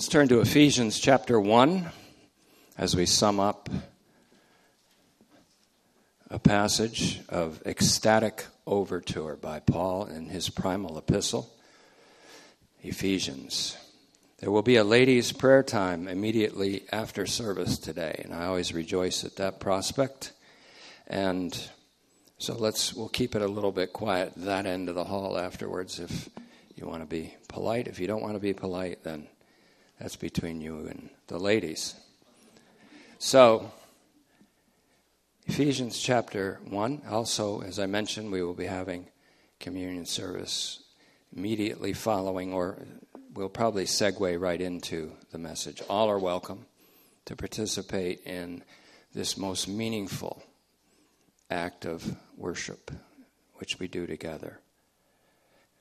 Let's turn to Ephesians chapter 1 as we sum up a passage of ecstatic overture by Paul in his primal epistle, Ephesians. There will be a ladies' prayer time immediately after service today, and I always rejoice at that prospect. And so let's we'll keep it a little bit quiet that end of the hall afterwards if you want to be polite. If you don't want to be polite, then that's between you and the ladies. So, Ephesians chapter 1. Also, as I mentioned, we will be having communion service immediately following, or we'll probably segue right into the message. All are welcome to participate in this most meaningful act of worship, which we do together.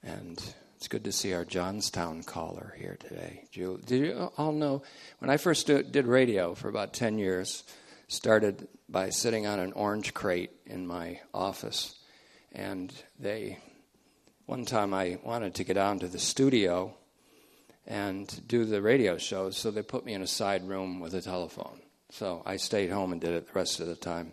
And it's good to see our Johnstown caller here today. Do you all know when I first did radio for about 10 years, started by sitting on an orange crate in my office. And they, one time I wanted to get down to the studio and do the radio shows, so they put me in a side room with a telephone. So I stayed home and did it the rest of the time.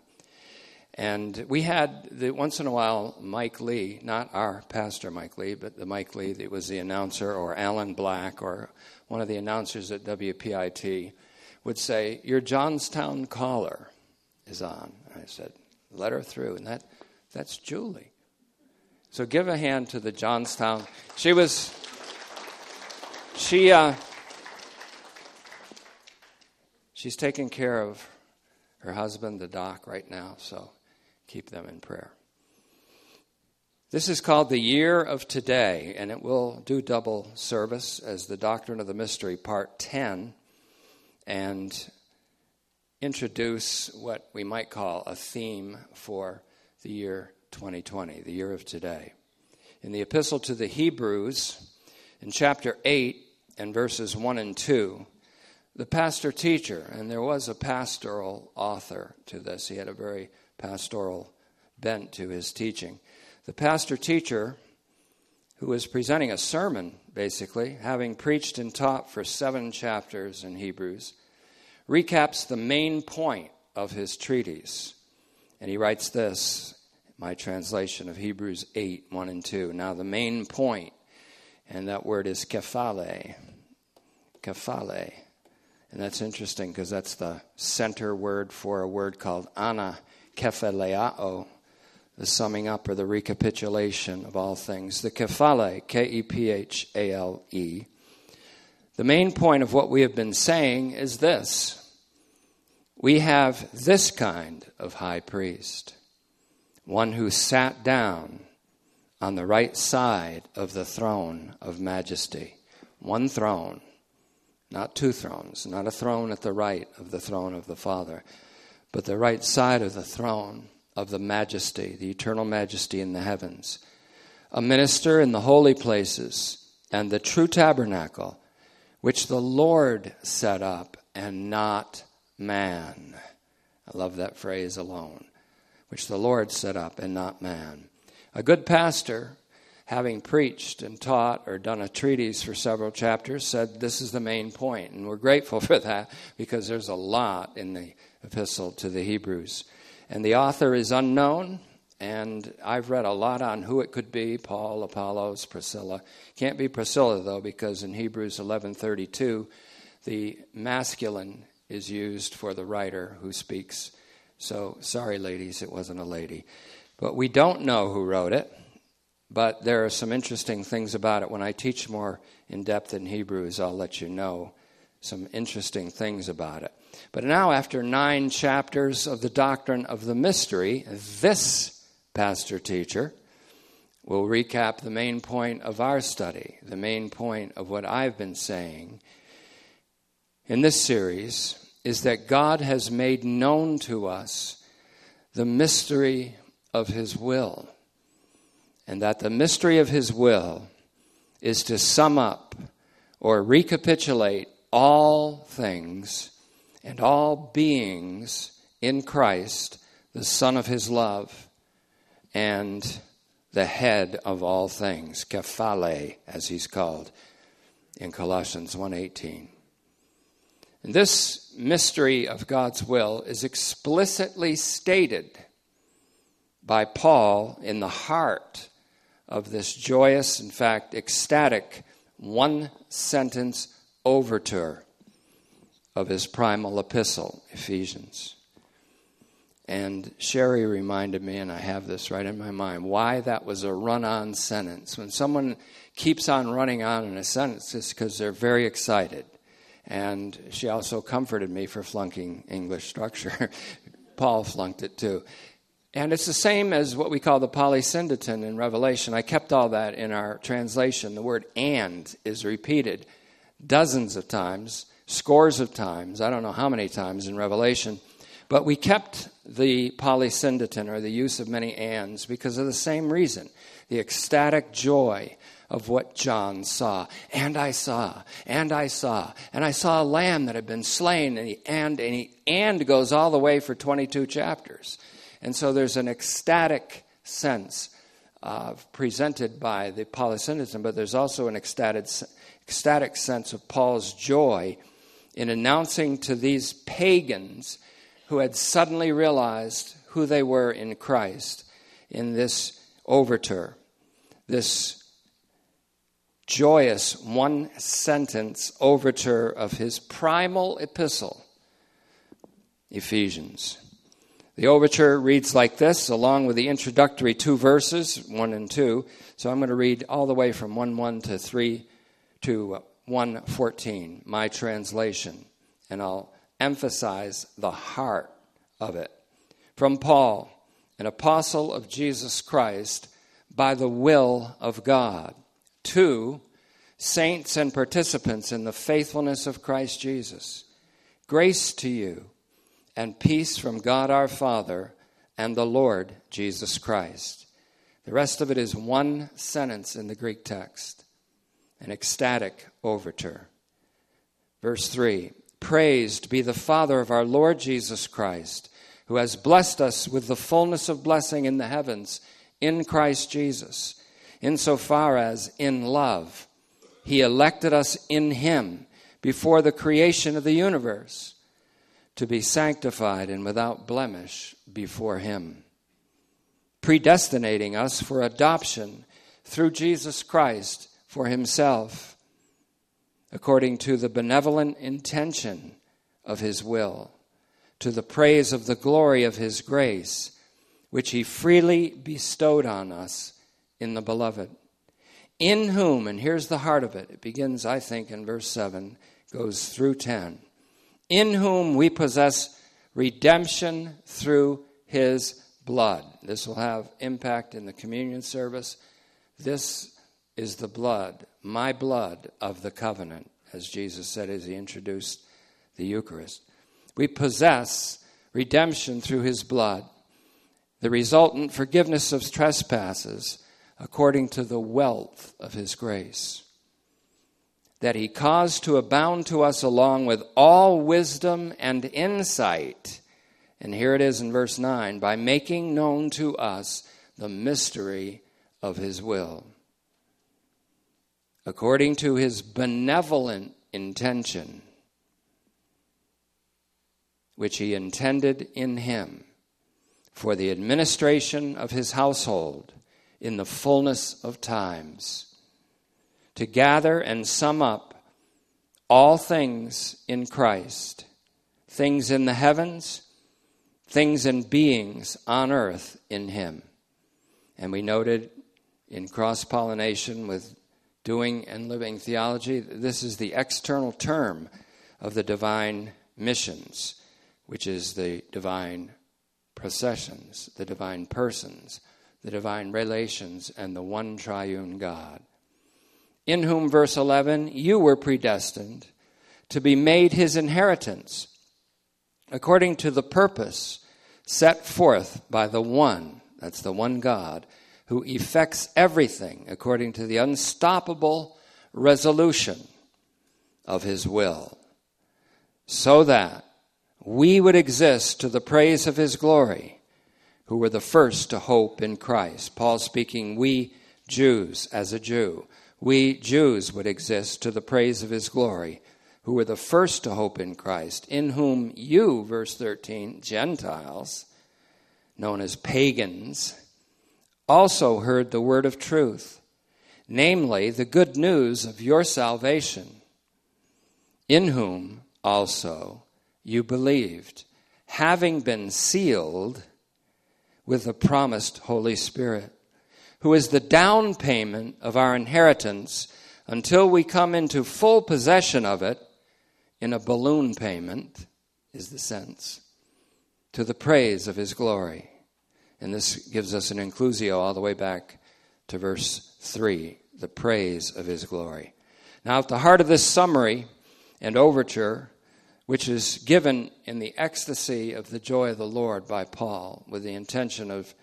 And we had the, once in a while Mike Lee, not our pastor Mike Lee, but the Mike Lee that was the announcer, or Alan Black, or one of the announcers at WPIT, would say, Your Johnstown caller is on. And I said, Let her through. And that, that's Julie. So give a hand to the Johnstown. She was, she, uh, she's taking care of her husband, the doc, right now. So keep them in prayer. This is called the Year of Today, and it will do double service as the Doctrine of the Mystery, Part 10, and introduce what we might call a theme for the year 2020, the year of today. In the Epistle to the Hebrews, in chapter 8 and verses 1 and 2, the pastor teacher, and there was a pastoral author to this, he had a very pastoral bent to his teaching. The pastor teacher, who was presenting a sermon, basically, having preached and taught for seven chapters in Hebrews, recaps the main point of his treatise. And he writes this, my translation of Hebrews 8 1 and 2. Now, the main point, and that word is kephale. Kephale. And that's interesting because that's the center word for a word called ana kephaleao, the summing up or the recapitulation of all things. The kephale, K E P H A L E. The main point of what we have been saying is this we have this kind of high priest, one who sat down on the right side of the throne of majesty. One throne, not two thrones, not a throne at the right of the throne of the Father but the right side of the throne of the majesty, the eternal majesty in the heavens. A minister in the holy places and the true tabernacle, which the Lord set up and not man. I love that phrase alone, which the Lord set up and not man. A good pastor, having preached and taught or done a treatise for several chapters, said this is the main point, and we're grateful for that because there's a lot in the epistle to the Hebrews. And the author is unknown, and I've read a lot on who it could be Paul, Apollos, Priscilla. Can't be Priscilla, though, because in Hebrews 11.32, the masculine is used for the writer who speaks. So, sorry, ladies, it wasn't a lady. But we don't know who wrote it, but there are some interesting things about it. When I teach more in depth in Hebrews, I'll let you know some interesting things about it. But now, after nine chapters of the doctrine of the mystery, this pastor teacher will recap the main point of our study, the main point of what I've been saying in this series is that God has made known to us the mystery of His will, and that the mystery of His will is to sum up or recapitulate all things and all beings in Christ, the Son of His love, and the head of all things, kephale, as he's called in Colossians 1.18. And this mystery of God's will is explicitly stated by Paul in the heart of this joyous, in fact, ecstatic one sentence overture of his primal epistle, Ephesians. And Sherry reminded me, and I have this right in my mind, why that was a run on sentence. When someone keeps on running on in a sentence, it's because they're very excited. And she also comforted me for flunking English structure. Paul flunked it too. And it's the same as what we call the polysyndeton in Revelation. I kept all that in our translation. The word and is repeated dozens of times, scores of times, I don't know how many times in Revelation. But we kept the polysyndeton or the use of many ands because of the same reason the ecstatic joy of what John saw. And I saw, and I saw, and I saw a lamb that had been slain, and he and, and he and goes all the way for 22 chapters. And so there's an ecstatic sense uh, presented by the polysyndeton, but there's also an ecstatic, ecstatic sense of Paul's joy in announcing to these pagans who had suddenly realized who they were in Christ in this overture, this joyous one sentence overture of his primal epistle, Ephesians. The overture reads like this, along with the introductory two verses, 1 and 2. So I'm going to read all the way from 1 1 to 3 to uh, 1 14, my translation, and I'll emphasize the heart of it. From Paul, an apostle of Jesus Christ, by the will of God, to saints and participants in the faithfulness of Christ Jesus. Grace to you and peace from God our Father and the Lord Jesus Christ. The rest of it is one sentence in the Greek text, an ecstatic overture. Verse 3 Praised be the Father of our Lord Jesus Christ, who has blessed us with the fullness of blessing in the heavens in Christ Jesus, insofar as in love he elected us in him before the creation of the universe to be sanctified and without blemish before Him, predestinating us for adoption through Jesus Christ for Himself, according to the benevolent intention of His will, to the praise of the glory of His grace, which He freely bestowed on us in the Beloved. In whom, and here's the heart of it, it begins, I think, in verse 7, goes through 10 in whom we possess redemption through his blood. This will have impact in the communion service. This is the blood, my blood of the covenant, as Jesus said as he introduced the Eucharist. We possess redemption through his blood, the resultant forgiveness of trespasses according to the wealth of his grace that he caused to abound to us along with all wisdom and insight. And here it is in verse 9 by making known to us the mystery of his will. According to his benevolent intention, which he intended in him for the administration of his household in the fullness of times to gather and sum up all things in Christ things in the heavens, things and beings on earth in Him. And we noted in cross pollination with doing and living theology, this is the external term of the divine missions, which is the divine processions, the divine persons, the divine relations, and the one triune God in whom, verse 11, you were predestined to be made his inheritance, according to the purpose set forth by the one, that's the one God, who effects everything according to the unstoppable resolution of his will, so that we would exist to the praise of his glory, who were the first to hope in Christ. Paul speaking, we Jews as a Jew we Jews would exist to the praise of his glory, who were the first to hope in Christ, in whom you, verse 13, Gentiles, known as pagans, also heard the word of truth, namely the good news of your salvation, in whom also you believed, having been sealed with the promised Holy Spirit, who is the down payment of our inheritance until we come into full possession of it in a balloon payment, is the sense, to the praise of his glory. And this gives us an inclusio all the way back to verse 3 the praise of his glory. Now, at the heart of this summary and overture, which is given in the ecstasy of the joy of the Lord by Paul, with the intention of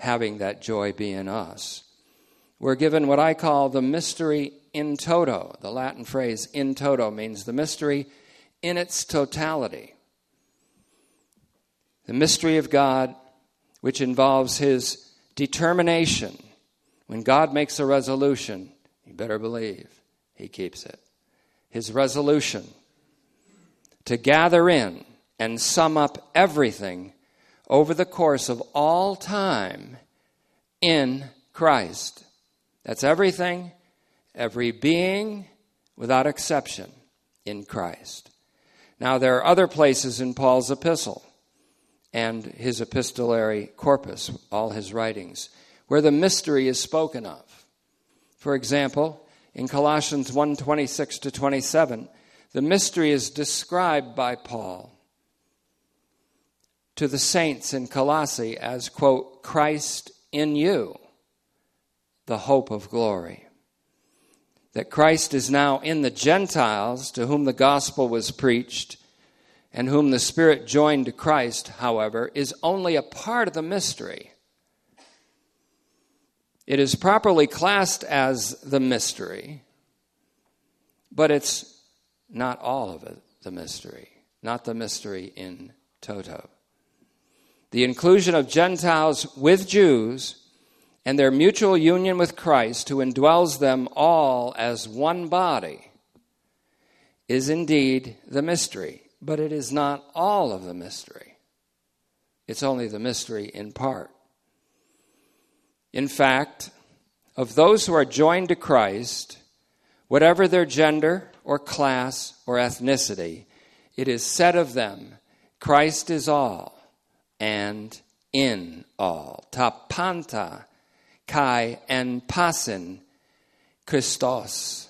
having that joy be in us, we're given what I call the mystery in toto. The Latin phrase in toto means the mystery in its totality. The mystery of God, which involves his determination. When God makes a resolution, you better believe he keeps it. His resolution to gather in and sum up everything over the course of all time in Christ. That's everything, every being, without exception, in Christ. Now, there are other places in Paul's epistle and his epistolary corpus, all his writings, where the mystery is spoken of. For example, in Colossians 1 26 to 27, the mystery is described by Paul to the saints in Colossae as, quote, Christ in you, the hope of glory. That Christ is now in the Gentiles to whom the gospel was preached, and whom the Spirit joined to Christ, however, is only a part of the mystery. It is properly classed as the mystery, but it's not all of it, the mystery, not the mystery in toto. The inclusion of Gentiles with Jews and their mutual union with Christ, who indwells them all as one body, is indeed the mystery, but it is not all of the mystery. It's only the mystery in part. In fact, of those who are joined to Christ, whatever their gender, or class or ethnicity. It is said of them, Christ is all and in all. Tapanta kai en pasin Christos.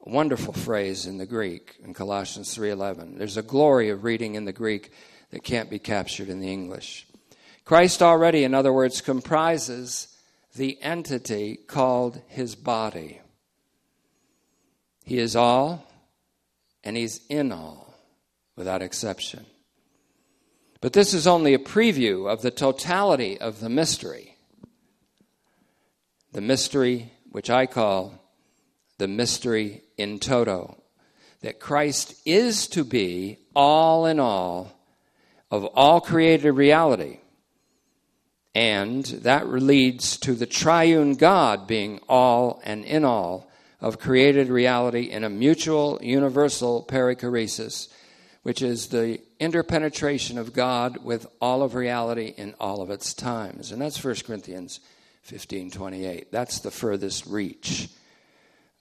wonderful phrase in the Greek in Colossians 3:11. There's a glory of reading in the Greek that can't be captured in the English. Christ already, in other words, comprises the entity called his body. He is all, and He's in all, without exception. But this is only a preview of the totality of the mystery. The mystery, which I call the mystery in toto, that Christ is to be all in all of all created reality. And that leads to the triune God being all and in all of created reality in a mutual universal perichoresis, which is the interpenetration of God with all of reality in all of its times. And that's 1 Corinthians 15 28. That's the furthest reach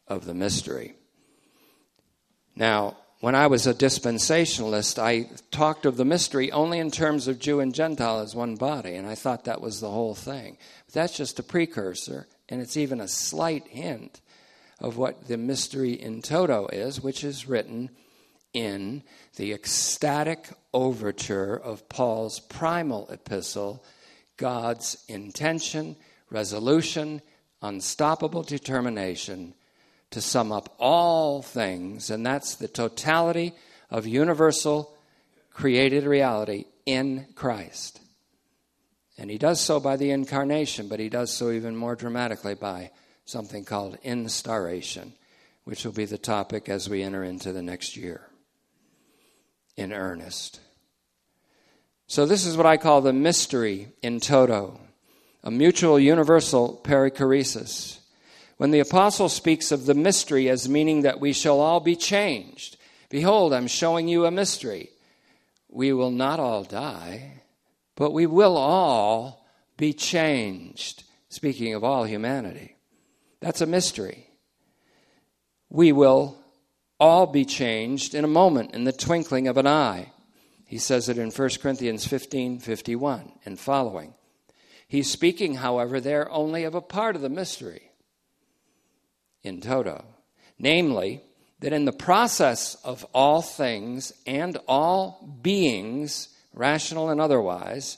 of the mystery. Now, when I was a dispensationalist, I talked of the mystery only in terms of Jew and Gentile as one body, and I thought that was the whole thing. But that's just a precursor, and it's even a slight hint of what the mystery in toto is, which is written in the ecstatic overture of Paul's primal epistle God's intention, resolution, unstoppable determination to sum up all things, and that's the totality of universal created reality in Christ. And he does so by the incarnation, but he does so even more dramatically by something called instauration, which will be the topic as we enter into the next year in earnest. So, this is what I call the mystery in toto, a mutual universal perichoresis, When the apostle speaks of the mystery as meaning that we shall all be changed, behold, I'm showing you a mystery. We will not all die, but we will all be changed. Speaking of all humanity, that's a mystery. We will all be changed in a moment, in the twinkling of an eye. He says it in 1 Corinthians 15 51 and following. He's speaking, however, there only of a part of the mystery in toto, namely, that in the process of all things and all beings, rational and otherwise,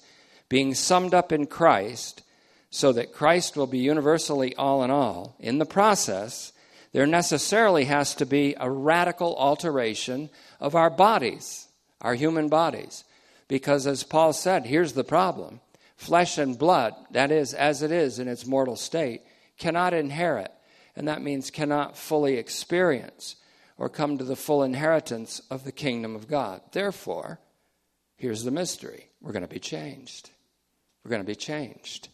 being summed up in Christ, so that Christ will be universally all in all, in the process, there necessarily has to be a radical alteration of our bodies, our human bodies. Because as Paul said, here's the problem flesh and blood, that is, as it is in its mortal state, cannot inherit, and that means cannot fully experience or come to the full inheritance of the kingdom of God. Therefore, here's the mystery we're going to be changed. We're going to be changed.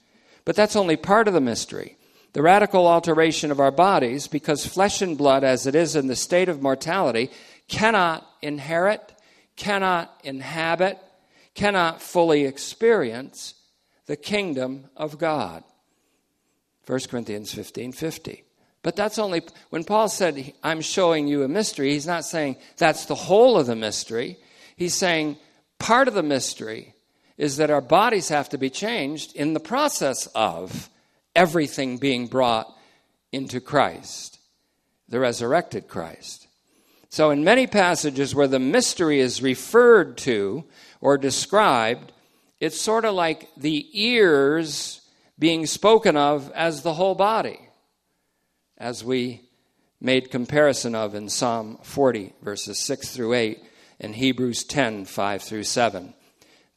But that's only part of the mystery the radical alteration of our bodies, because flesh and blood, as it is in the state of mortality, cannot inherit, cannot inhabit, cannot fully experience the kingdom of God. 1 Corinthians 15 50. But that's only, when Paul said, I'm showing you a mystery, he's not saying that's the whole of the mystery. He's saying part of the mystery is that our bodies have to be changed in the process of everything being brought into Christ, the resurrected Christ. So, in many passages where the mystery is referred to or described, it's sort of like the ears being spoken of as the whole body, as we made comparison of in Psalm 40, verses 6 through 8, and Hebrews 10, 5 through 7.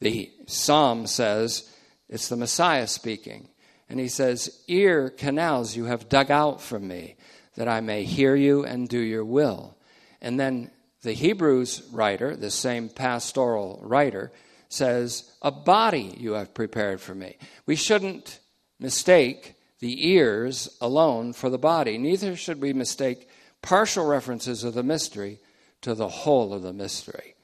The psalm says it's the Messiah speaking. And he says, Ear canals you have dug out from me, that I may hear you and do your will. And then the Hebrews writer, the same pastoral writer, says, A body you have prepared for me. We shouldn't mistake the ears alone for the body. Neither should we mistake partial references of the mystery to the whole of the mystery.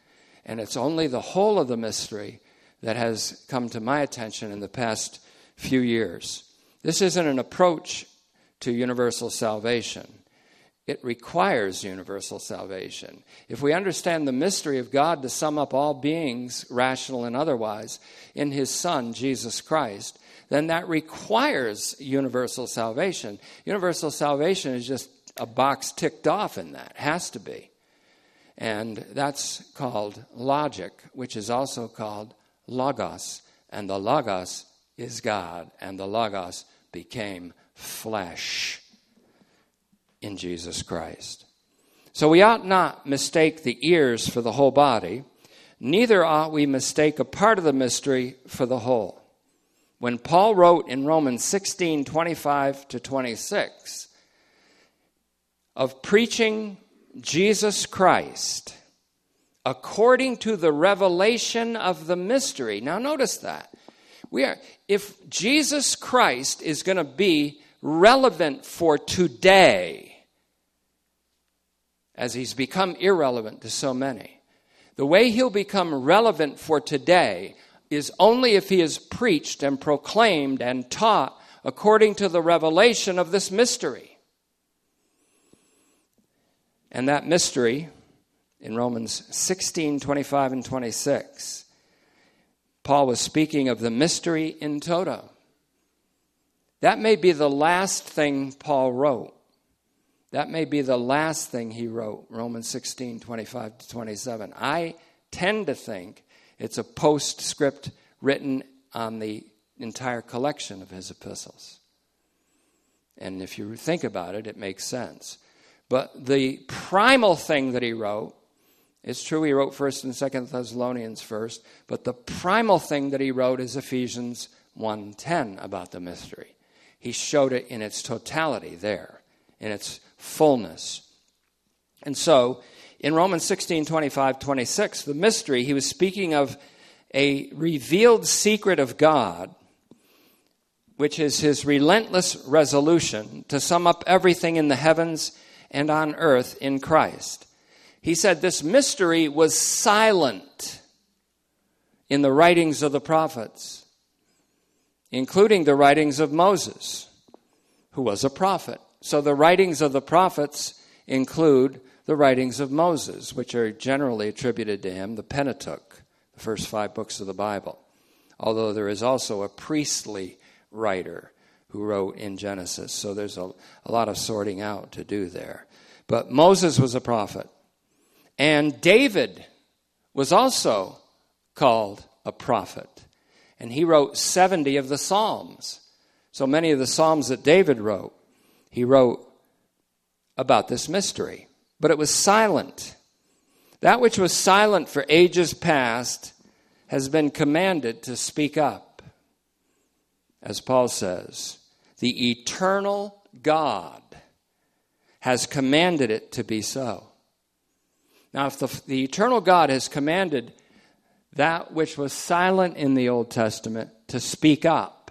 And it's only the whole of the mystery that has come to my attention in the past few years. This isn't an approach to universal salvation. It requires universal salvation. If we understand the mystery of God to sum up all beings, rational and otherwise, in His Son, Jesus Christ, then that requires universal salvation. Universal salvation is just a box ticked off in that, has to be. And that's called logic, which is also called logos. And the logos is God, and the Logos became flesh in Jesus Christ. So we ought not mistake the ears for the whole body, neither ought we mistake a part of the mystery for the whole. When Paul wrote in Romans 16 25 to 26 of preaching Jesus Christ according to the revelation of the mystery. Now, notice that. We are, if Jesus Christ is going to be relevant for today, as he's become irrelevant to so many, the way he'll become relevant for today is only if he is preached and proclaimed and taught according to the revelation of this mystery. And that mystery in Romans 16 25 and 26 Paul was speaking of the mystery in toto. That may be the last thing Paul wrote. That may be the last thing he wrote, Romans 16, 25 to 27. I tend to think it's a postscript written on the entire collection of his epistles. And if you think about it, it makes sense. But the primal thing that he wrote it's true he wrote 1st and 2nd Thessalonians first, but the primal thing that he wrote is Ephesians 1:10 about the mystery. He showed it in its totality there, in its fullness. And so, in Romans 16, 25, 26, the mystery, he was speaking of a revealed secret of God which is his relentless resolution to sum up everything in the heavens and on earth in Christ. He said this mystery was silent in the writings of the prophets, including the writings of Moses, who was a prophet. So the writings of the prophets include the writings of Moses, which are generally attributed to him, the Pentateuch, the first five books of the Bible. Although there is also a priestly writer who wrote in Genesis. So there's a, a lot of sorting out to do there. But Moses was a prophet. And David was also called a prophet. And he wrote 70 of the Psalms. So many of the Psalms that David wrote, he wrote about this mystery. But it was silent. That which was silent for ages past has been commanded to speak up. As Paul says, the eternal God has commanded it to be so. Now, if the, the eternal God has commanded that which was silent in the Old Testament to speak up,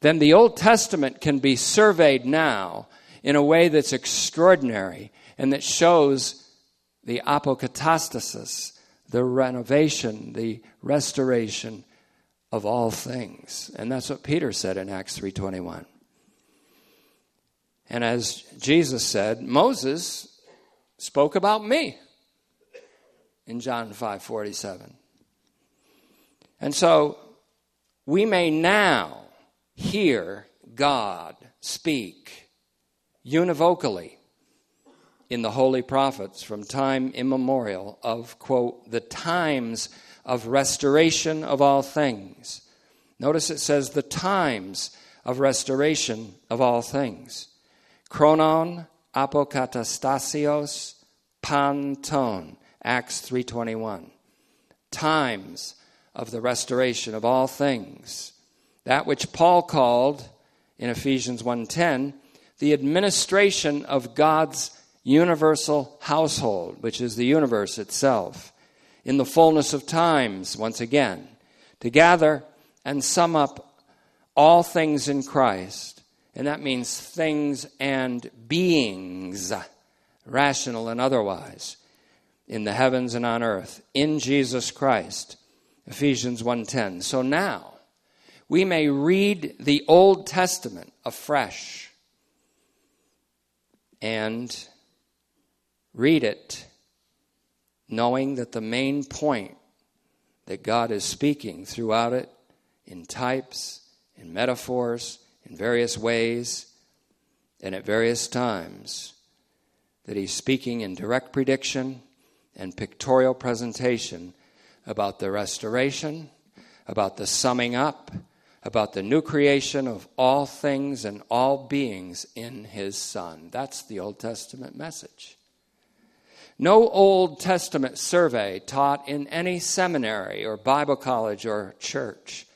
then the Old Testament can be surveyed now in a way that's extraordinary and that shows the apokatastasis, the renovation, the restoration of all things. And that's what Peter said in Acts 3:21. And as Jesus said, Moses spoke about me in John 5:47. And so we may now hear God speak univocally in the holy prophets from time immemorial of, quote, the times of restoration of all things. Notice it says the times of restoration of all things. Chronon apokatastasios panton, Acts 3.21. Times of the restoration of all things. That which Paul called in Ephesians 1.10, the administration of God's universal household, which is the universe itself, in the fullness of times, once again, to gather and sum up all things in Christ. And that means things and beings, rational and otherwise, in the heavens and on earth, in Jesus Christ. Ephesians 1:10. So now we may read the Old Testament afresh and read it knowing that the main point that God is speaking throughout it in types, in metaphors, in various ways, and at various times, that He's speaking in direct prediction and pictorial presentation about the restoration, about the summing up, about the new creation of all things and all beings in His Son. That's the Old Testament message. No Old Testament survey taught in any seminary or Bible college or church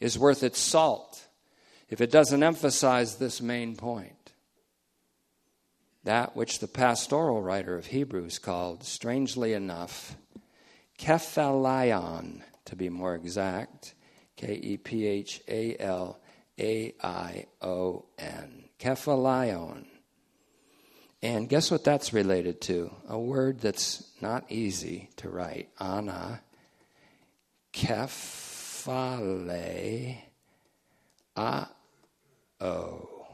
is worth its salt if it doesn't emphasize this main point. That which the pastoral writer of Hebrews called, strangely enough, kephalion, to be more exact, K E P H A L A I O N. Kephalion. And guess what that's related to? A word that's not easy to write. Ana, kephale, a o,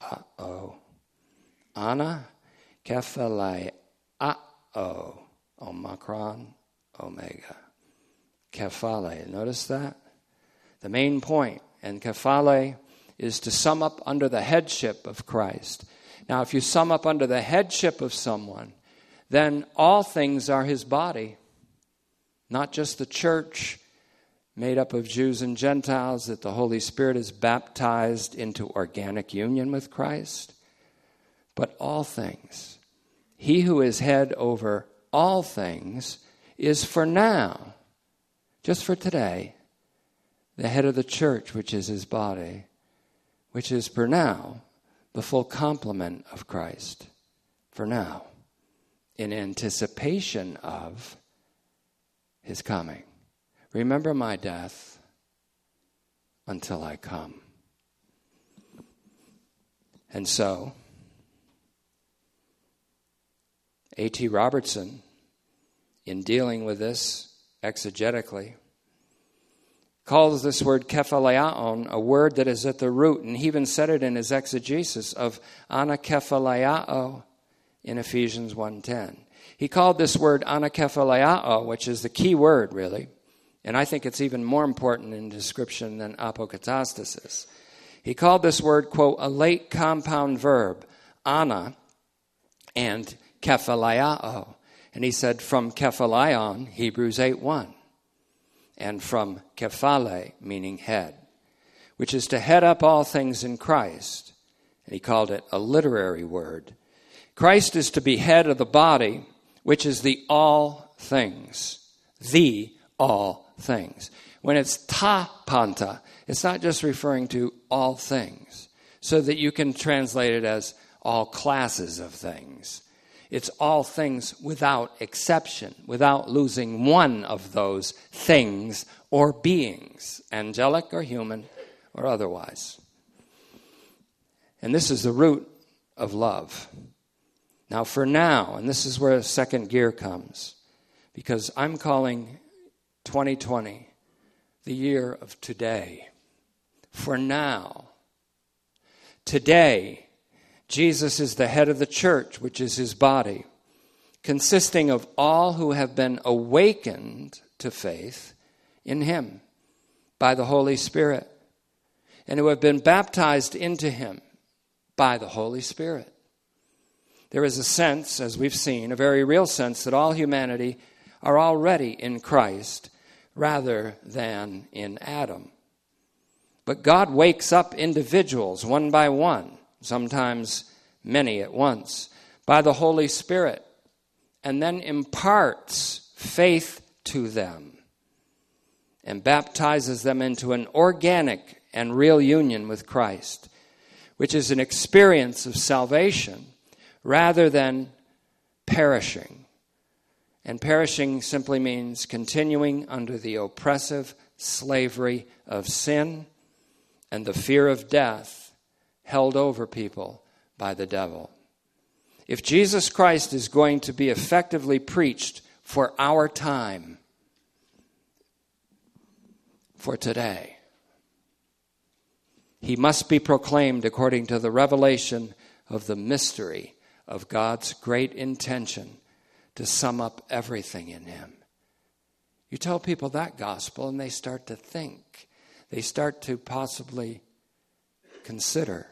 a o. Ana, kephale, a o, omicron, omega. Kephale. Notice that? The main point. point, and kephale is to sum up under the headship of Christ. Now, if you sum up under the headship of someone, then all things are his body, not just the church made up of Jews and Gentiles that the Holy Spirit is baptized into organic union with Christ, but all things. He who is head over all things is for now, just for today, the head of the church, which is his body, which is for now the full complement of Christ for now, in anticipation of his coming. Remember my death until I come. And so, A.T. Robertson, in dealing with this exegetically, calls this word kephaleaon a word that is at the root, and he even said it in his exegesis of anakephaleao in Ephesians 1.10. He called this word anakephaleao, which is the key word, really, and I think it's even more important in description than apokatastasis. He called this word, quote, a late compound verb, ana, and kephaleao. And he said, from kephalion, Hebrews 8 1 and from kephale, meaning head, which is to head up all things in Christ. And he called it a literary word. Christ is to be head of the body, which is the all things, the all things. When it's ta panta, it's not just referring to all things, so that you can translate it as all classes of things. It's all things without exception, without losing one of those things or beings, angelic or human or otherwise. And this is the root of love. Now, for now, and this is where second gear comes, because I'm calling 2020 the year of today. For now, today, Jesus is the head of the church, which is his body, consisting of all who have been awakened to faith in him by the Holy Spirit and who have been baptized into him by the Holy Spirit. There is a sense, as we've seen, a very real sense, that all humanity are already in Christ rather than in Adam. But God wakes up individuals one by one sometimes many at once, by the Holy Spirit, and then imparts faith to them and baptizes them into an organic and real union with Christ, which is an experience of salvation rather than perishing. And perishing simply means continuing under the oppressive slavery of sin and the fear of death held over people by the devil. If Jesus Christ is going to be effectively preached for our time, for today, he must be proclaimed according to the revelation of the mystery of God's great intention to sum up everything in him. You tell people that gospel, and they start to think. They start to possibly consider.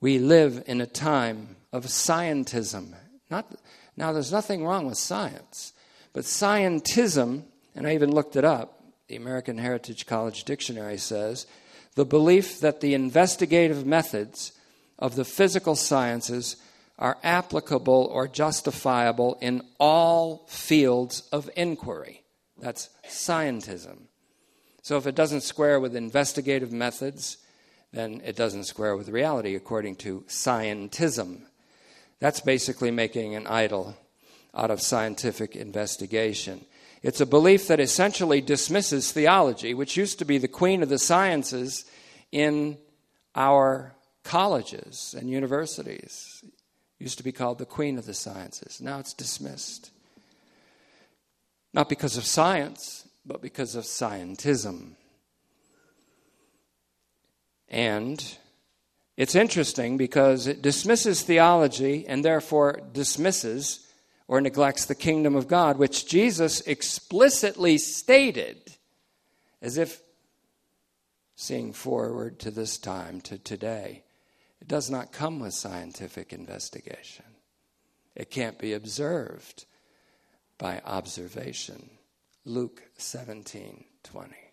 We live in a time of scientism. Not, now, there's nothing wrong with science, but scientism, and I even looked it up, the American Heritage College Dictionary says, the belief that the investigative methods of the physical sciences are applicable or justifiable in all fields of inquiry. That's scientism. So if it doesn't square with investigative methods, then it doesn't square with reality according to scientism. That's basically making an idol out of scientific investigation. It's a belief that essentially dismisses theology, which used to be the queen of the sciences in our colleges and universities. It used to be called the queen of the sciences. Now it's dismissed. Not because of science, but because of scientism. And it's interesting because it dismisses theology and therefore dismisses or neglects the kingdom of God, which Jesus explicitly stated as if seeing forward to this time, to today. It does not come with scientific investigation. It can't be observed by observation. Luke 17 20.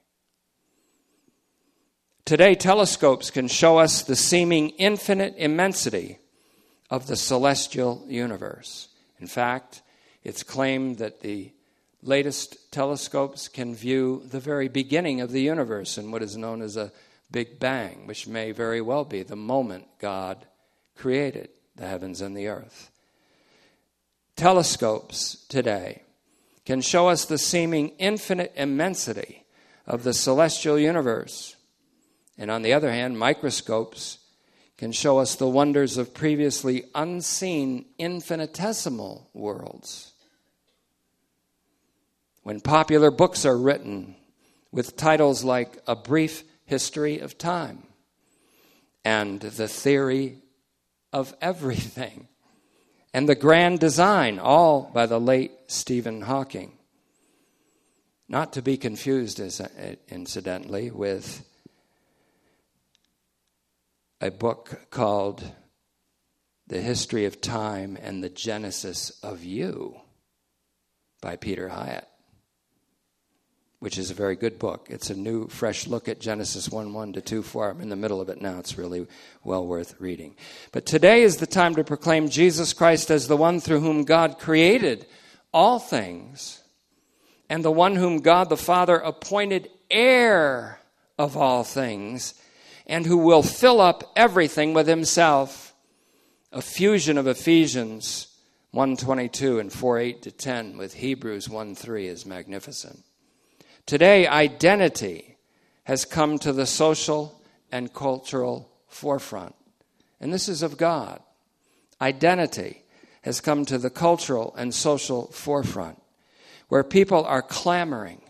Today, telescopes can show us the seeming infinite immensity of the celestial universe. In fact, it's claimed that the latest telescopes can view the very beginning of the universe in what is known as a Big Bang, which may very well be the moment God created the heavens and the earth. Telescopes today can show us the seeming infinite immensity of the celestial universe and on the other hand, microscopes can show us the wonders of previously unseen infinitesimal worlds. When popular books are written with titles like A Brief History of Time and The Theory of Everything and The Grand Design, all by the late Stephen Hawking. Not to be confused, uh, incidentally, with a book called The History of Time and the Genesis of You by Peter Hiett, which is a very good book. It's a new, fresh look at Genesis 1 1 to 2 4. I'm in the middle of it now. It's really well worth reading. But today is the time to proclaim Jesus Christ as the one through whom God created all things and the one whom God the Father appointed heir of all things and who will fill up everything with himself. A fusion of Ephesians 122 and 4 8 to 10 with Hebrews 1 3 is magnificent. Today, identity has come to the social and cultural forefront. And this is of God. Identity has come to the cultural and social forefront, where people are clamoring,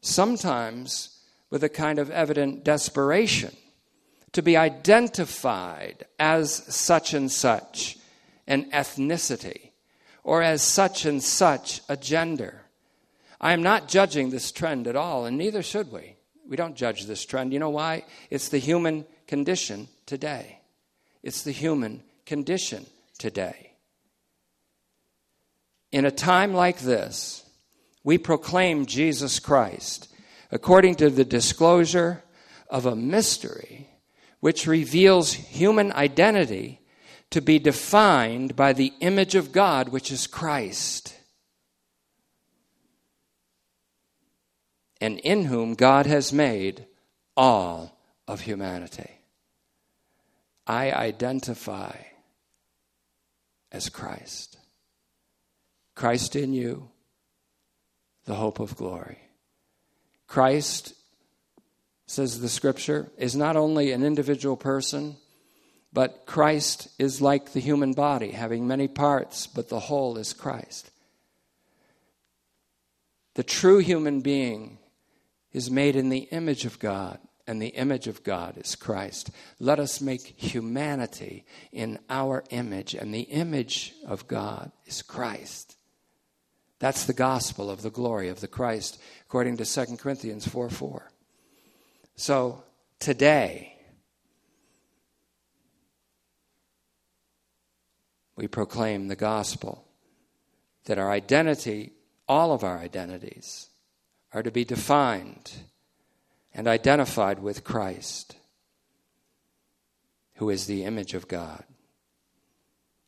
sometimes with a kind of evident desperation, to be identified as such and such an ethnicity or as such and such a gender. I am not judging this trend at all, and neither should we. We don't judge this trend. You know why? It's the human condition today. It's the human condition today. In a time like this, we proclaim Jesus Christ according to the disclosure of a mystery which reveals human identity to be defined by the image of God, which is Christ, and in whom God has made all of humanity. I identify as Christ. Christ in you, the hope of glory. Christ says the scripture, is not only an individual person, but Christ is like the human body, having many parts, but the whole is Christ. The true human being is made in the image of God, and the image of God is Christ. Let us make humanity in our image, and the image of God is Christ. That's the gospel of the glory of the Christ, according to 2 Corinthians 4 4. So today, we proclaim the gospel that our identity, all of our identities, are to be defined and identified with Christ, who is the image of God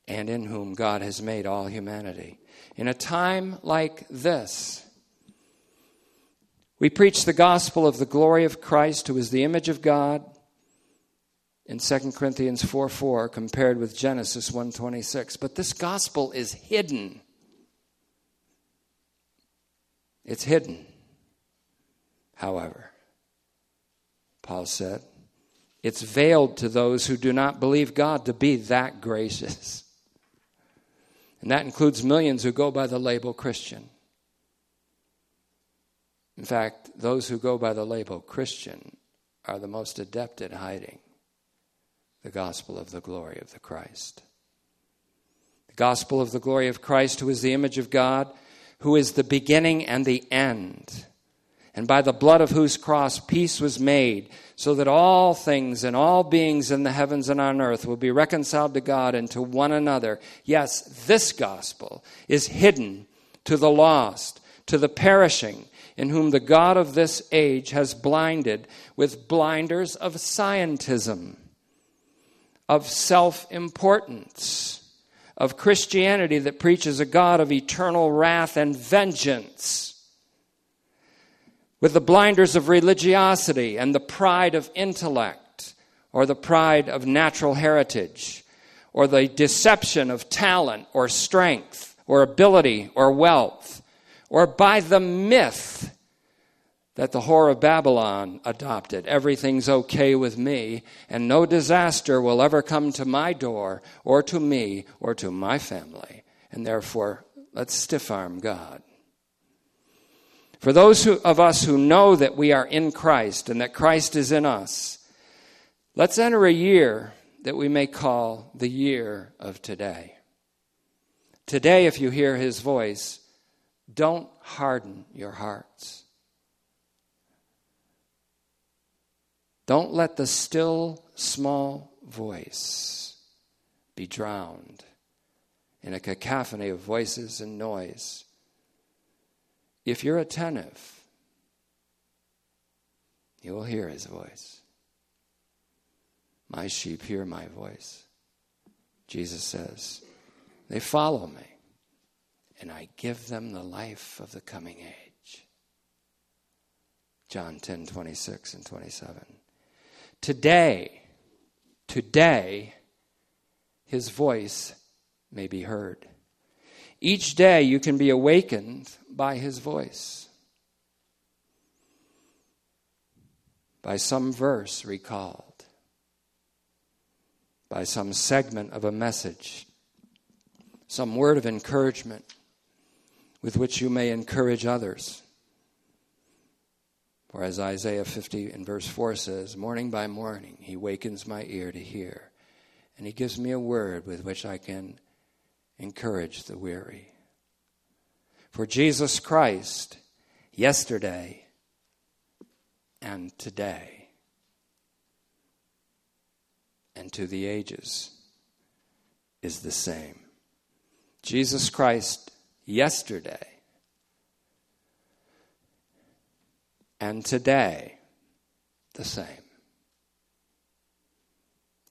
and in whom God has made all humanity. In a time like this, we preach the gospel of the glory of Christ, who is the image of God, in 2 Corinthians 4 4, compared with Genesis 126. But this gospel is hidden. It's hidden. However, Paul said, it's veiled to those who do not believe God to be that gracious. And that includes millions who go by the label Christian. In fact, those who go by the label Christian are the most adept at hiding the gospel of the glory of the Christ. The gospel of the glory of Christ, who is the image of God, who is the beginning and the end, and by the blood of whose cross peace was made, so that all things and all beings in the heavens and on earth will be reconciled to God and to one another. Yes, this gospel is hidden to the lost, to the perishing in whom the God of this age has blinded with blinders of scientism, of self importance, of Christianity that preaches a God of eternal wrath and vengeance, with the blinders of religiosity and the pride of intellect, or the pride of natural heritage, or the deception of talent or strength or ability or wealth or by the myth that the whore of Babylon adopted. Everything's okay with me, and no disaster will ever come to my door, or to me, or to my family. And therefore, let's stiff arm God. For those who, of us who know that we are in Christ and that Christ is in us, let's enter a year that we may call the year of today. Today, if you hear his voice, don't harden your hearts. Don't let the still small voice be drowned in a cacophony of voices and noise. If you're attentive, you will hear his voice. My sheep hear my voice. Jesus says, They follow me, and I give them the life of the coming age. John 10 26 and 27. Today, today, his voice may be heard. Each day you can be awakened by his voice, by some verse recalled, by some segment of a message, some word of encouragement with which you may encourage others. For as Isaiah 50 in verse 4 says, Morning by morning he wakens my ear to hear, and he gives me a word with which I can encourage the weary. For Jesus Christ, yesterday and today, and to the ages, is the same. Jesus Christ, yesterday and today the same.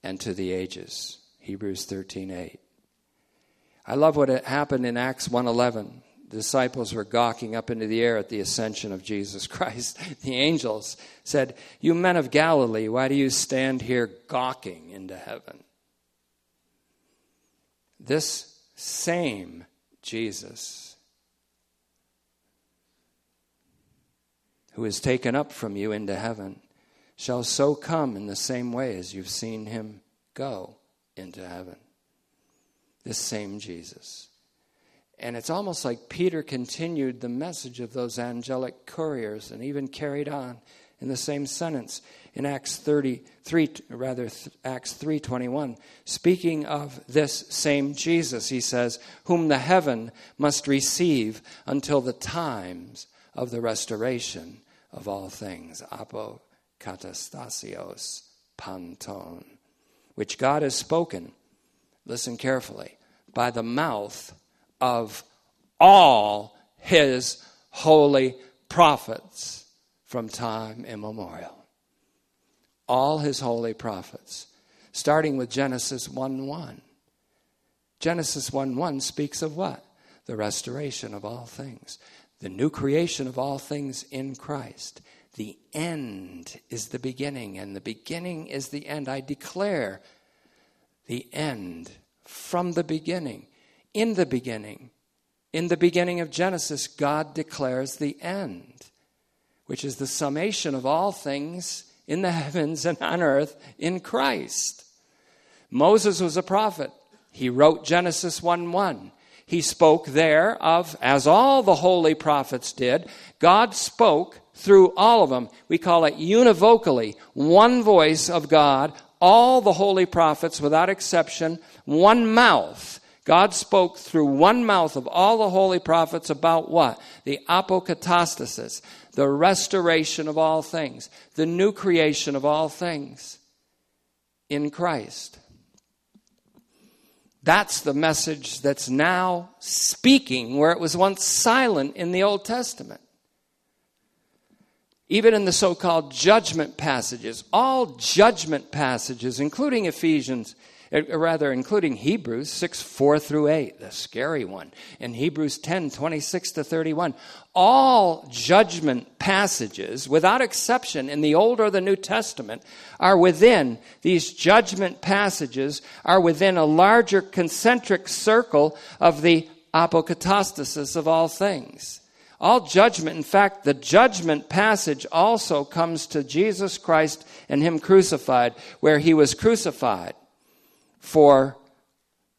And to the ages. Hebrews 13:8. I love what happened in Acts 1:11. The disciples were gawking up into the air at the ascension of Jesus Christ. The angels said, "You men of Galilee, why do you stand here gawking into heaven?" This same Jesus who is taken up from you into heaven shall so come in the same way as you've seen him go into heaven. This same Jesus. And it's almost like Peter continued the message of those angelic couriers and even carried on in the same sentence in Acts 33 rather Acts 3:21 speaking of this same Jesus he says whom the heaven must receive until the times of the restoration of all things, apokatastasios panton, which God has spoken, listen carefully, by the mouth of all his holy prophets from time immemorial. All his holy prophets, starting with Genesis 1 1. Genesis 1 1 speaks of what? The restoration of all things the new creation of all things in Christ. The end is the beginning, and the beginning is the end. I declare the end from the beginning. In the beginning, in the beginning of Genesis, God declares the end, which is the summation of all things in the heavens and on earth in Christ. Moses was a prophet. He wrote Genesis 1 1 he spoke there of, as all the holy prophets did, God spoke through all of them. We call it univocally, one voice of God, all the holy prophets without exception, one mouth. God spoke through one mouth of all the holy prophets about what? The apokatastasis, the restoration of all things, the new creation of all things in Christ. That's the message that's now speaking where it was once silent in the Old Testament. Even in the so called judgment passages, all judgment passages, including Ephesians Uh, uh, rather including Hebrews 6 4 through 8, the scary one, and Hebrews 10 26 to 31. All judgment passages, without exception, in the Old or the New Testament, are within, these judgment passages are within a larger concentric circle of the apokatastasis of all things. All judgment, in fact, the judgment passage also comes to Jesus Christ and Him crucified, where He was crucified for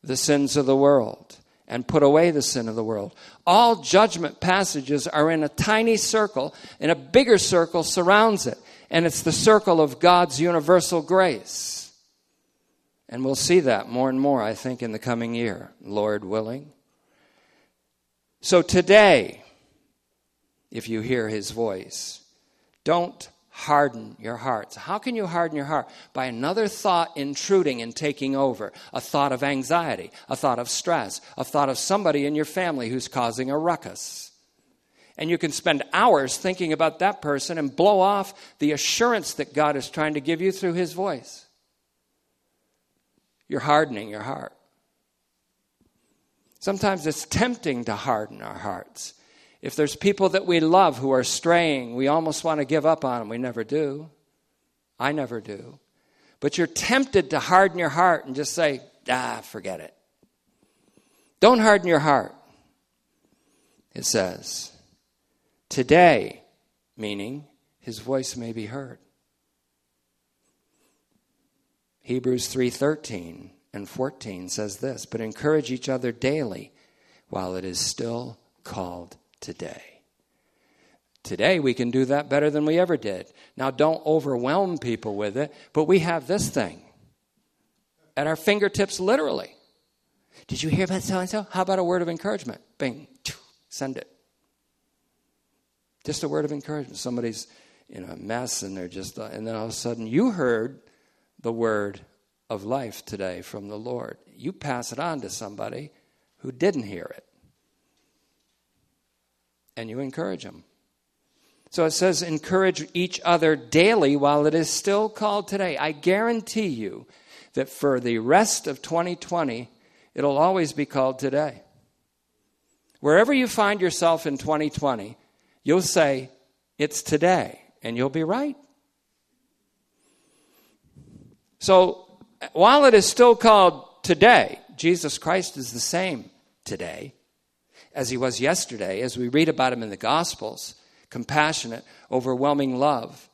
the sins of the world and put away the sin of the world. All judgment passages are in a tiny circle, and a bigger circle surrounds it, and it's the circle of God's universal grace. And we'll see that more and more, I think, in the coming year, Lord willing. So today, if you hear his voice, don't harden your hearts. How can you harden your heart? By another thought intruding and taking over. A thought of anxiety, a thought of stress, a thought of somebody in your family who's causing a ruckus. And you can spend hours thinking about that person and blow off the assurance that God is trying to give you through his voice. You're hardening your heart. Sometimes it's tempting to harden our hearts. If there's people that we love who are straying, we almost want to give up on them. We never do. I never do. But you're tempted to harden your heart and just say, ah, forget it. Don't harden your heart. It says, today, meaning his voice may be heard. Hebrews 3:13 and 14 says this, but encourage each other daily while it is still called today. Today, we can do that better than we ever did. Now, don't overwhelm people with it, but we have this thing at our fingertips, literally. Did you hear about so and so? How about a word of encouragement? Bing, send it. Just a word of encouragement. Somebody's in a mess and they're just, and then all of a sudden you heard the word of life today from the Lord. You pass it on to somebody who didn't hear it and you encourage them. So it says, encourage each other daily while it is still called today. I guarantee you that for the rest of 2020, it'll always be called today. Wherever you find yourself in 2020, you'll say, it's today, and you'll be right. So while it is still called today, Jesus Christ is the same today as he was yesterday, as we read about him in the Gospels compassionate, overwhelming love,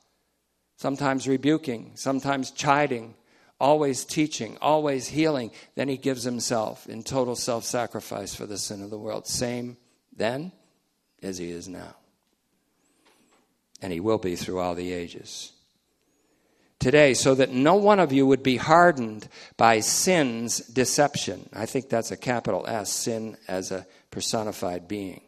sometimes rebuking, sometimes chiding, always teaching, always healing. Then he gives himself in total self sacrifice for the sin of the world. Same then as he is now. And he will be through all the ages. Today, so that no one of you would be hardened by sin's deception. I think that's a capital S, sin as a personified being.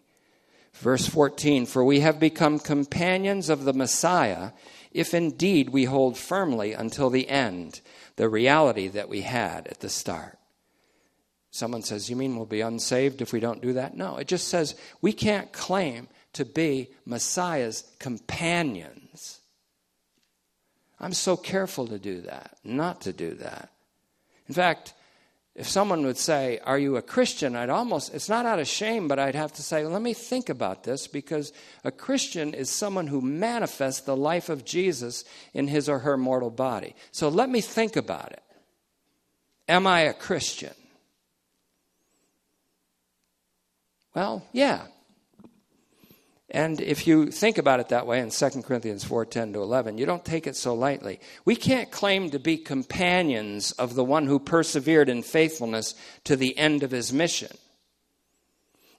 Verse 14 For we have become companions of the Messiah if indeed we hold firmly until the end the reality that we had at the start. Someone says, You mean we'll be unsaved if we don't do that? No, it just says we can't claim to be Messiah's companions. I'm so careful to do that, not to do that. In fact, if someone would say, Are you a Christian? I'd almost, it's not out of shame, but I'd have to say, Let me think about this because a Christian is someone who manifests the life of Jesus in his or her mortal body. So let me think about it. Am I a Christian? Well, yeah, and if you think about it that way in 2 Corinthians 4:10 to 11, you don't take it so lightly. We can't claim to be companions of the one who persevered in faithfulness to the end of his mission.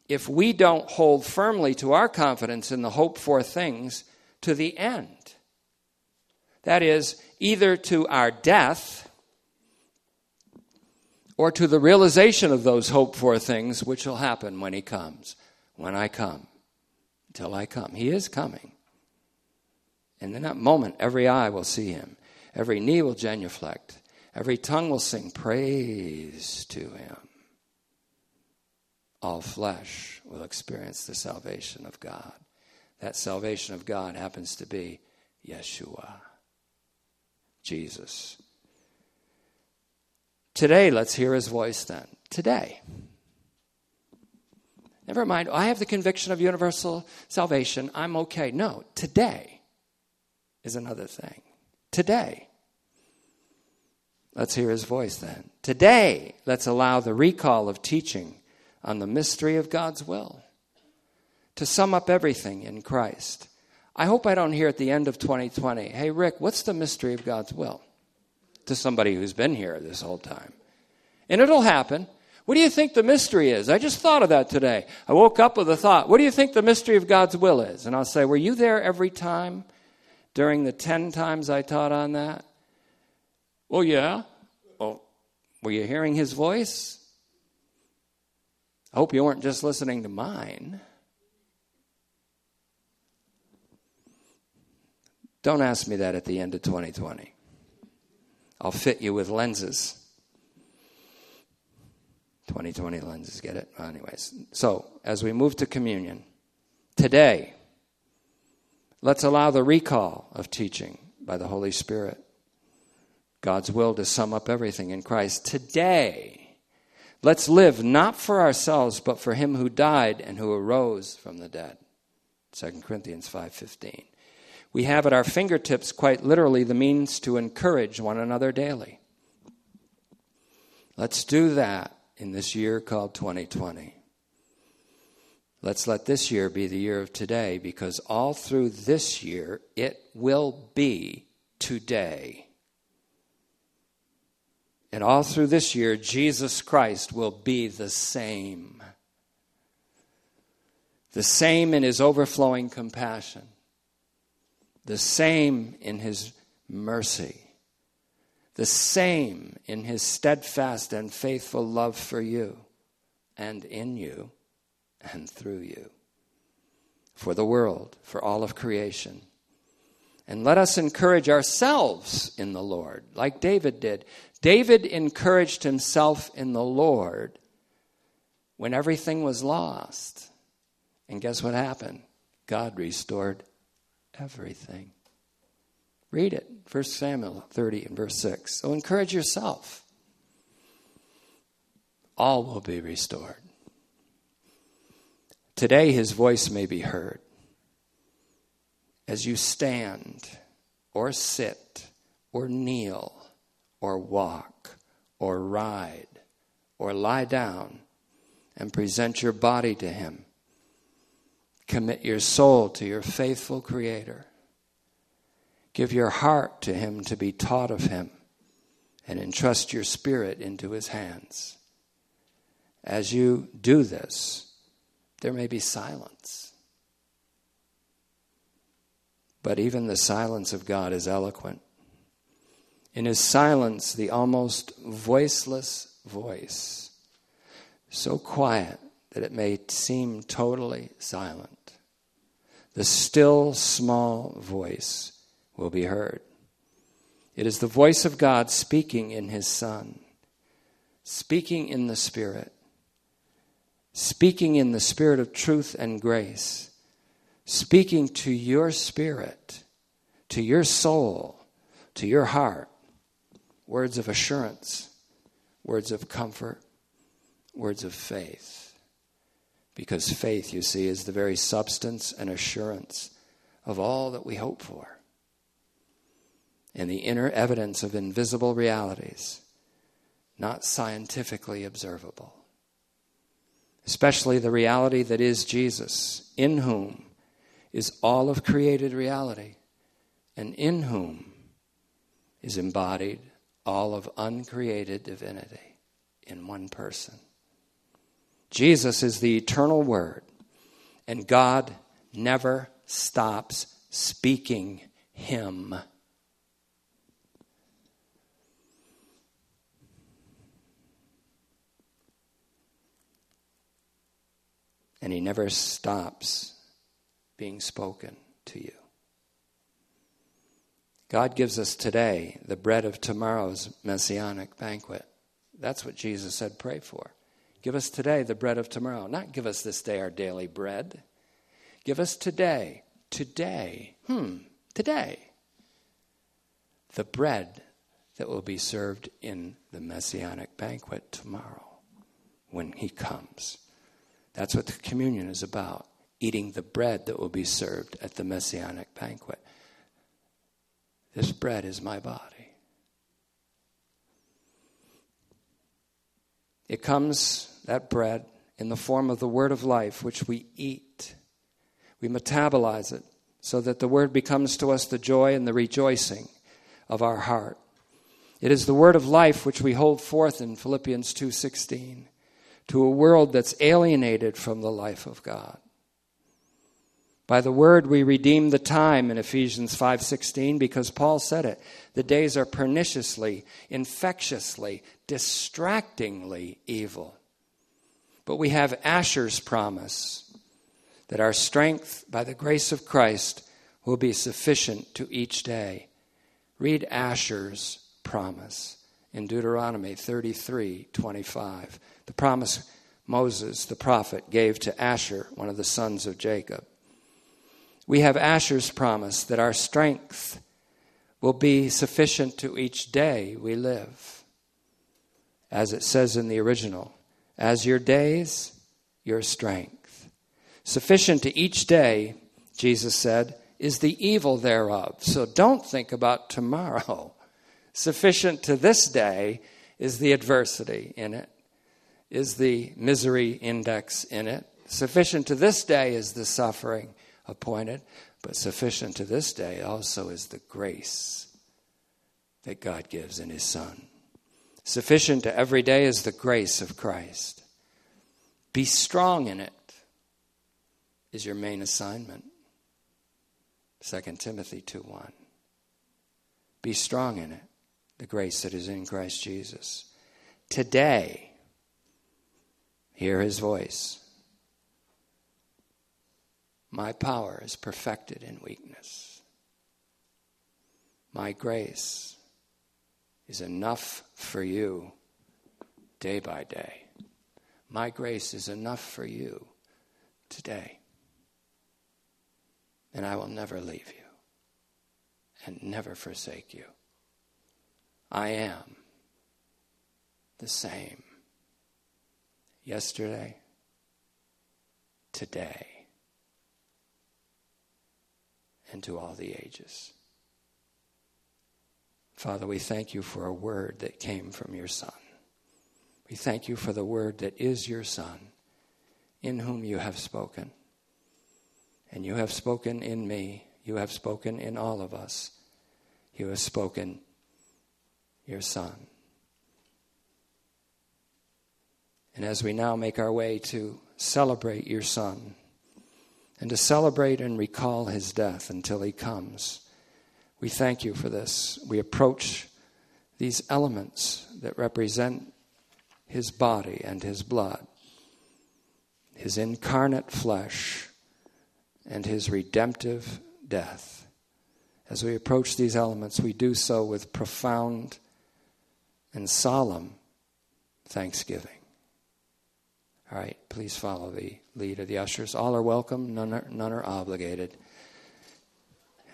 If we don't hold firmly to our confidence in the hope for things to the end. That is, either to our death or to the realization of those hope for things which will happen when he comes, when I come till I come. He is coming. And in that moment, every eye will see him, every knee will genuflect, every tongue will sing praise to him. All flesh will experience the salvation of God. That salvation of God happens to be Yeshua, Jesus. Today, let's hear his voice then. Today. Never mind, I have the conviction of universal salvation. I'm okay. No, today is another thing. Today. Let's hear his voice then. Today, let's allow the recall of teaching on the mystery of God's will. to sum up everything in Christ. I hope I don't hear at the end of 2020, hey, Rick, what's the mystery of God's will? To somebody who's been here this whole time. And it'll happen. What do you think the mystery is? I just thought of that today. I woke up with a thought. What do you think the mystery of God's will is? And I'll say, Were you there every time during the 10 times I taught on that? Well, yeah. Well, were you hearing his voice? I hope you weren't just listening to mine. Don't ask me that at the end of 2020. I'll fit you with lenses. 2020 lenses, get it? Well, anyways, so as we move to communion, today, let's allow the recall of teaching by the Holy Spirit. God's will to sum up everything in Christ. Today, let's live not for ourselves, but for him who died and who arose from the dead. 2 Corinthians 5:15. We have at our fingertips quite literally the means to encourage one another daily. Let's do that in this year called 2020. Let's let this year be the year of today because all through this year it will be today. And all through this year, Jesus Christ will be the same. The same in his overflowing compassion, the same in his mercy the same in his steadfast and faithful love for you and in you and through you, for the world, for all of creation. And let us encourage ourselves in the Lord, like David did. David encouraged himself in the Lord when everything was lost. And guess what happened? God restored everything. Read it, 1 Samuel 30 and verse 6. So encourage yourself. All will be restored. Today, his voice may be heard. As you stand, or sit, or kneel, or walk, or ride, or lie down, and present your body to him, commit your soul to your faithful Creator Give your heart to Him to be taught of Him, and entrust your spirit into His hands. As you do this, there may be silence. But even the silence of God is eloquent. In His silence, the almost voiceless voice, so quiet that it may seem totally silent, the still small voice will be heard. It is the voice of God speaking in His Son, speaking in the Spirit, speaking in the Spirit of truth and grace, speaking to your spirit, to your soul, to your heart, words of assurance, words of comfort, words of faith. Because faith, you see, is the very substance and assurance of all that we hope for and the inner evidence of invisible realities, not scientifically observable. Especially the reality that is Jesus, in whom is all of created reality, and in whom is embodied all of uncreated divinity in one person. Jesus is the eternal Word, and God never stops speaking Him. And he never stops being spoken to you. God gives us today the bread of tomorrow's messianic banquet. That's what Jesus said, pray for. Give us today the bread of tomorrow. Not give us this day our daily bread. Give us today, today, hmm, today, the bread that will be served in the messianic banquet tomorrow when he comes. That's what the communion is about eating the bread that will be served at the messianic banquet. This bread is my body. It comes, that bread, in the form of the word of life, which we eat We metabolize it so that the word becomes to us the joy and the rejoicing of our heart. It is the word of life which we hold forth in Philippians 2:16 to a world that's alienated from the life of God. By the word we redeem the time in Ephesians 5:16 because Paul said it. The days are perniciously, infectiously, distractingly evil. But we have Asher's promise that our strength by the grace of Christ will be sufficient to each day. Read Asher's promise in Deuteronomy 33:25. The promise Moses the prophet gave to Asher, one of the sons of Jacob. We have Asher's promise that our strength will be sufficient to each day we live. As it says in the original, as your days, your strength. Sufficient to each day, Jesus said, is the evil thereof. So don't think about tomorrow. Sufficient to this day is the adversity in it, is the misery index in it. Sufficient to this day is the suffering appointed, but sufficient to this day also is the grace that God gives in His Son. Sufficient to every day is the grace of Christ. Be strong in it, is your main assignment. 2 Timothy 2 1. Be strong in it, the grace that is in Christ Jesus. Today, hear his voice. My power is perfected in weakness. My grace is enough for you day by day. My grace is enough for you today. And I will never leave you and never forsake you. I am the same yesterday, today, and to all the ages. Father, we thank you for a word that came from your Son. We thank you for the word that is your Son, in whom you have spoken. And you have spoken in me, you have spoken in all of us. You have spoken your Son. And as we now make our way to celebrate your Son, and to celebrate and recall his death until he comes. We thank you for this. We approach these elements that represent his body and his blood, his incarnate flesh, and his redemptive death. As we approach these elements, we do so with profound and solemn thanksgiving. All right, please follow the lead of the ushers. All are welcome, none are, none are obligated.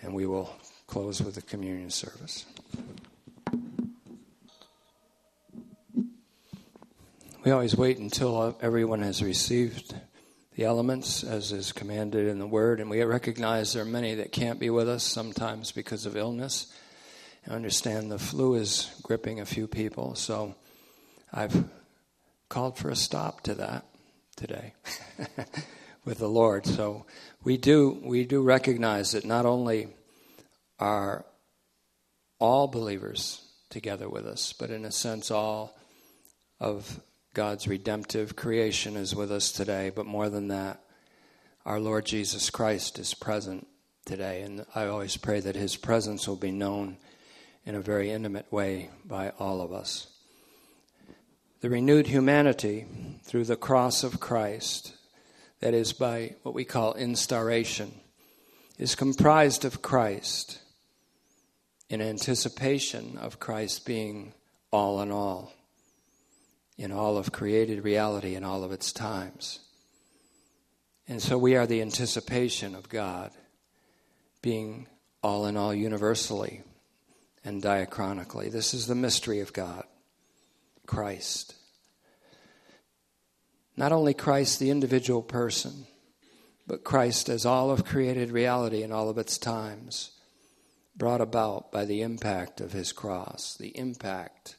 And we will close with the communion service. We always wait until everyone has received the elements as is commanded in the Word, and we recognize there are many that can't be with us sometimes because of illness. I understand the flu is gripping a few people, so I've called for a stop to that today with the Lord. So we do we do recognize that not only are all believers together with us, but in a sense all of God's redemptive creation is with us today, but more than that, our Lord Jesus Christ is present today. And I always pray that his presence will be known in a very intimate way by all of us. The renewed humanity through the cross of Christ, that is, by what we call instauration, is comprised of Christ in anticipation of Christ being all in all, in all of created reality in all of its times. And so we are the anticipation of God being all in all universally and diachronically. This is the mystery of God. Christ. Not only Christ, the individual person, but Christ as all of created reality in all of its times, brought about by the impact of his cross, the impact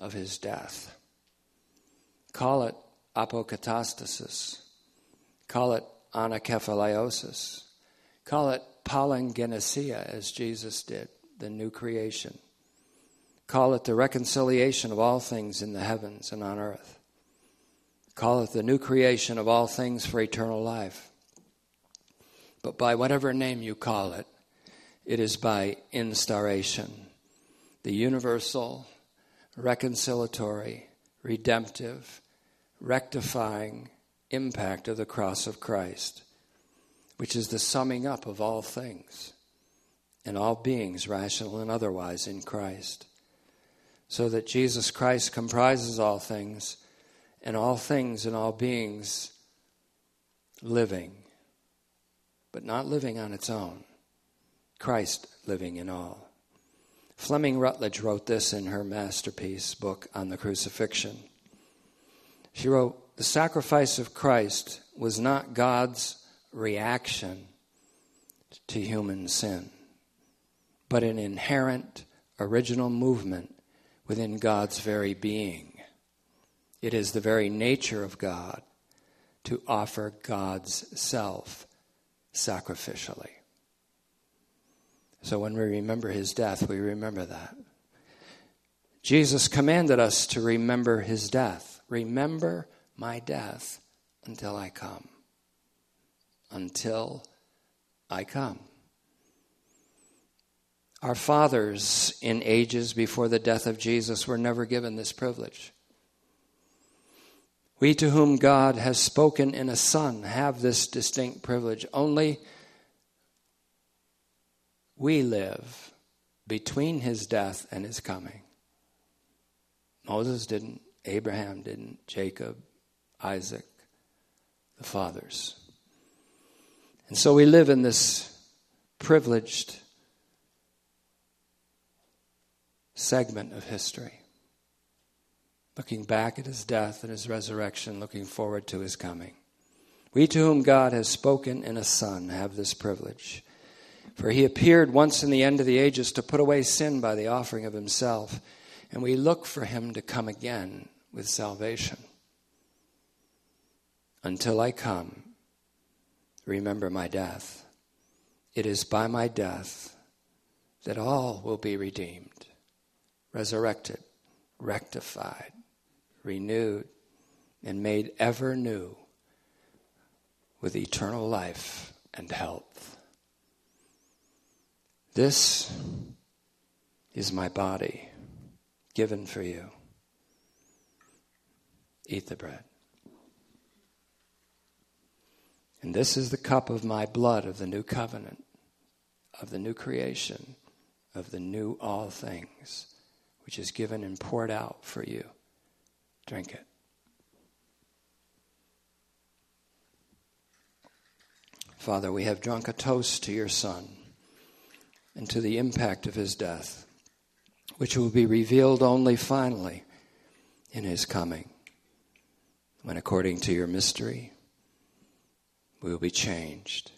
of his death. Call it apokatastasis, call it anakephalaiosis. Call it palingenesia, as Jesus did, the new creation. Call it the reconciliation of all things in the heavens and on earth. Call it the new creation of all things for eternal life. But by whatever name you call it, it is by instauration, the universal, reconciliatory, redemptive, rectifying impact of the cross of Christ, which is the summing up of all things and all beings, rational and otherwise, in Christ. So that Jesus Christ comprises all things, and all things and all beings living, but not living on its own. Christ living in all. Fleming Rutledge wrote this in her masterpiece book on the crucifixion. She wrote, The sacrifice of Christ was not God's reaction to human sin, but an inherent original movement within God's very being. It is the very nature of God to offer God's self sacrificially. So when we remember his death, we remember that. Jesus commanded us to remember his death. Remember my death until I come. Until I come. Our fathers in ages before the death of Jesus were never given this privilege. We to whom God has spoken in a Son have this distinct privilege. Only we live between his death and his coming. Moses didn't, Abraham didn't, Jacob, Isaac, the fathers. And so we live in this privileged segment of history, looking back at his death and his resurrection, looking forward to his coming. We to whom God has spoken in a Son have this privilege. For he appeared once in the end of the ages to put away sin by the offering of himself, and we look for him to come again with salvation. Until I come, remember my death. It is by my death that all will be redeemed, resurrected, rectified, renewed, and made ever new with eternal life and health. This is my body given for you. Eat the bread. And this is the cup of my blood of the new covenant, of the new creation, of the new all things, which is given and poured out for you. Drink it. Father, we have drunk a toast to your Son and to the impact of his death, which will be revealed only finally in his coming, when, according to your mystery, we will be changed.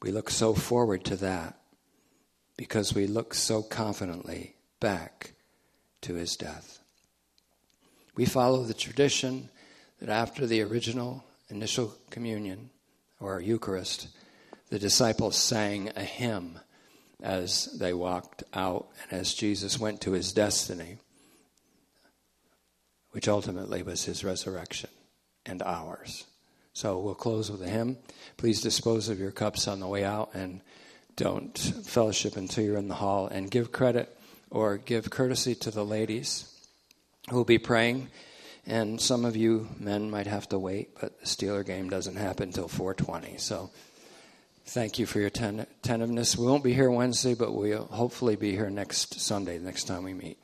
We look so forward to that because we look so confidently back to his death. We follow the tradition that after the original initial communion or Eucharist, the disciples sang a hymn as they walked out and as Jesus went to his destiny, which ultimately was his resurrection and ours. So we'll close with a hymn. Please dispose of your cups on the way out and don't fellowship until you're in the hall and give credit or give courtesy to the ladies who will be praying. And some of you men might have to wait, but the Steeler game doesn't happen until 420. So Thank you for your attentiveness. We won't be here Wednesday, but we'll hopefully be here next Sunday, the next time we meet.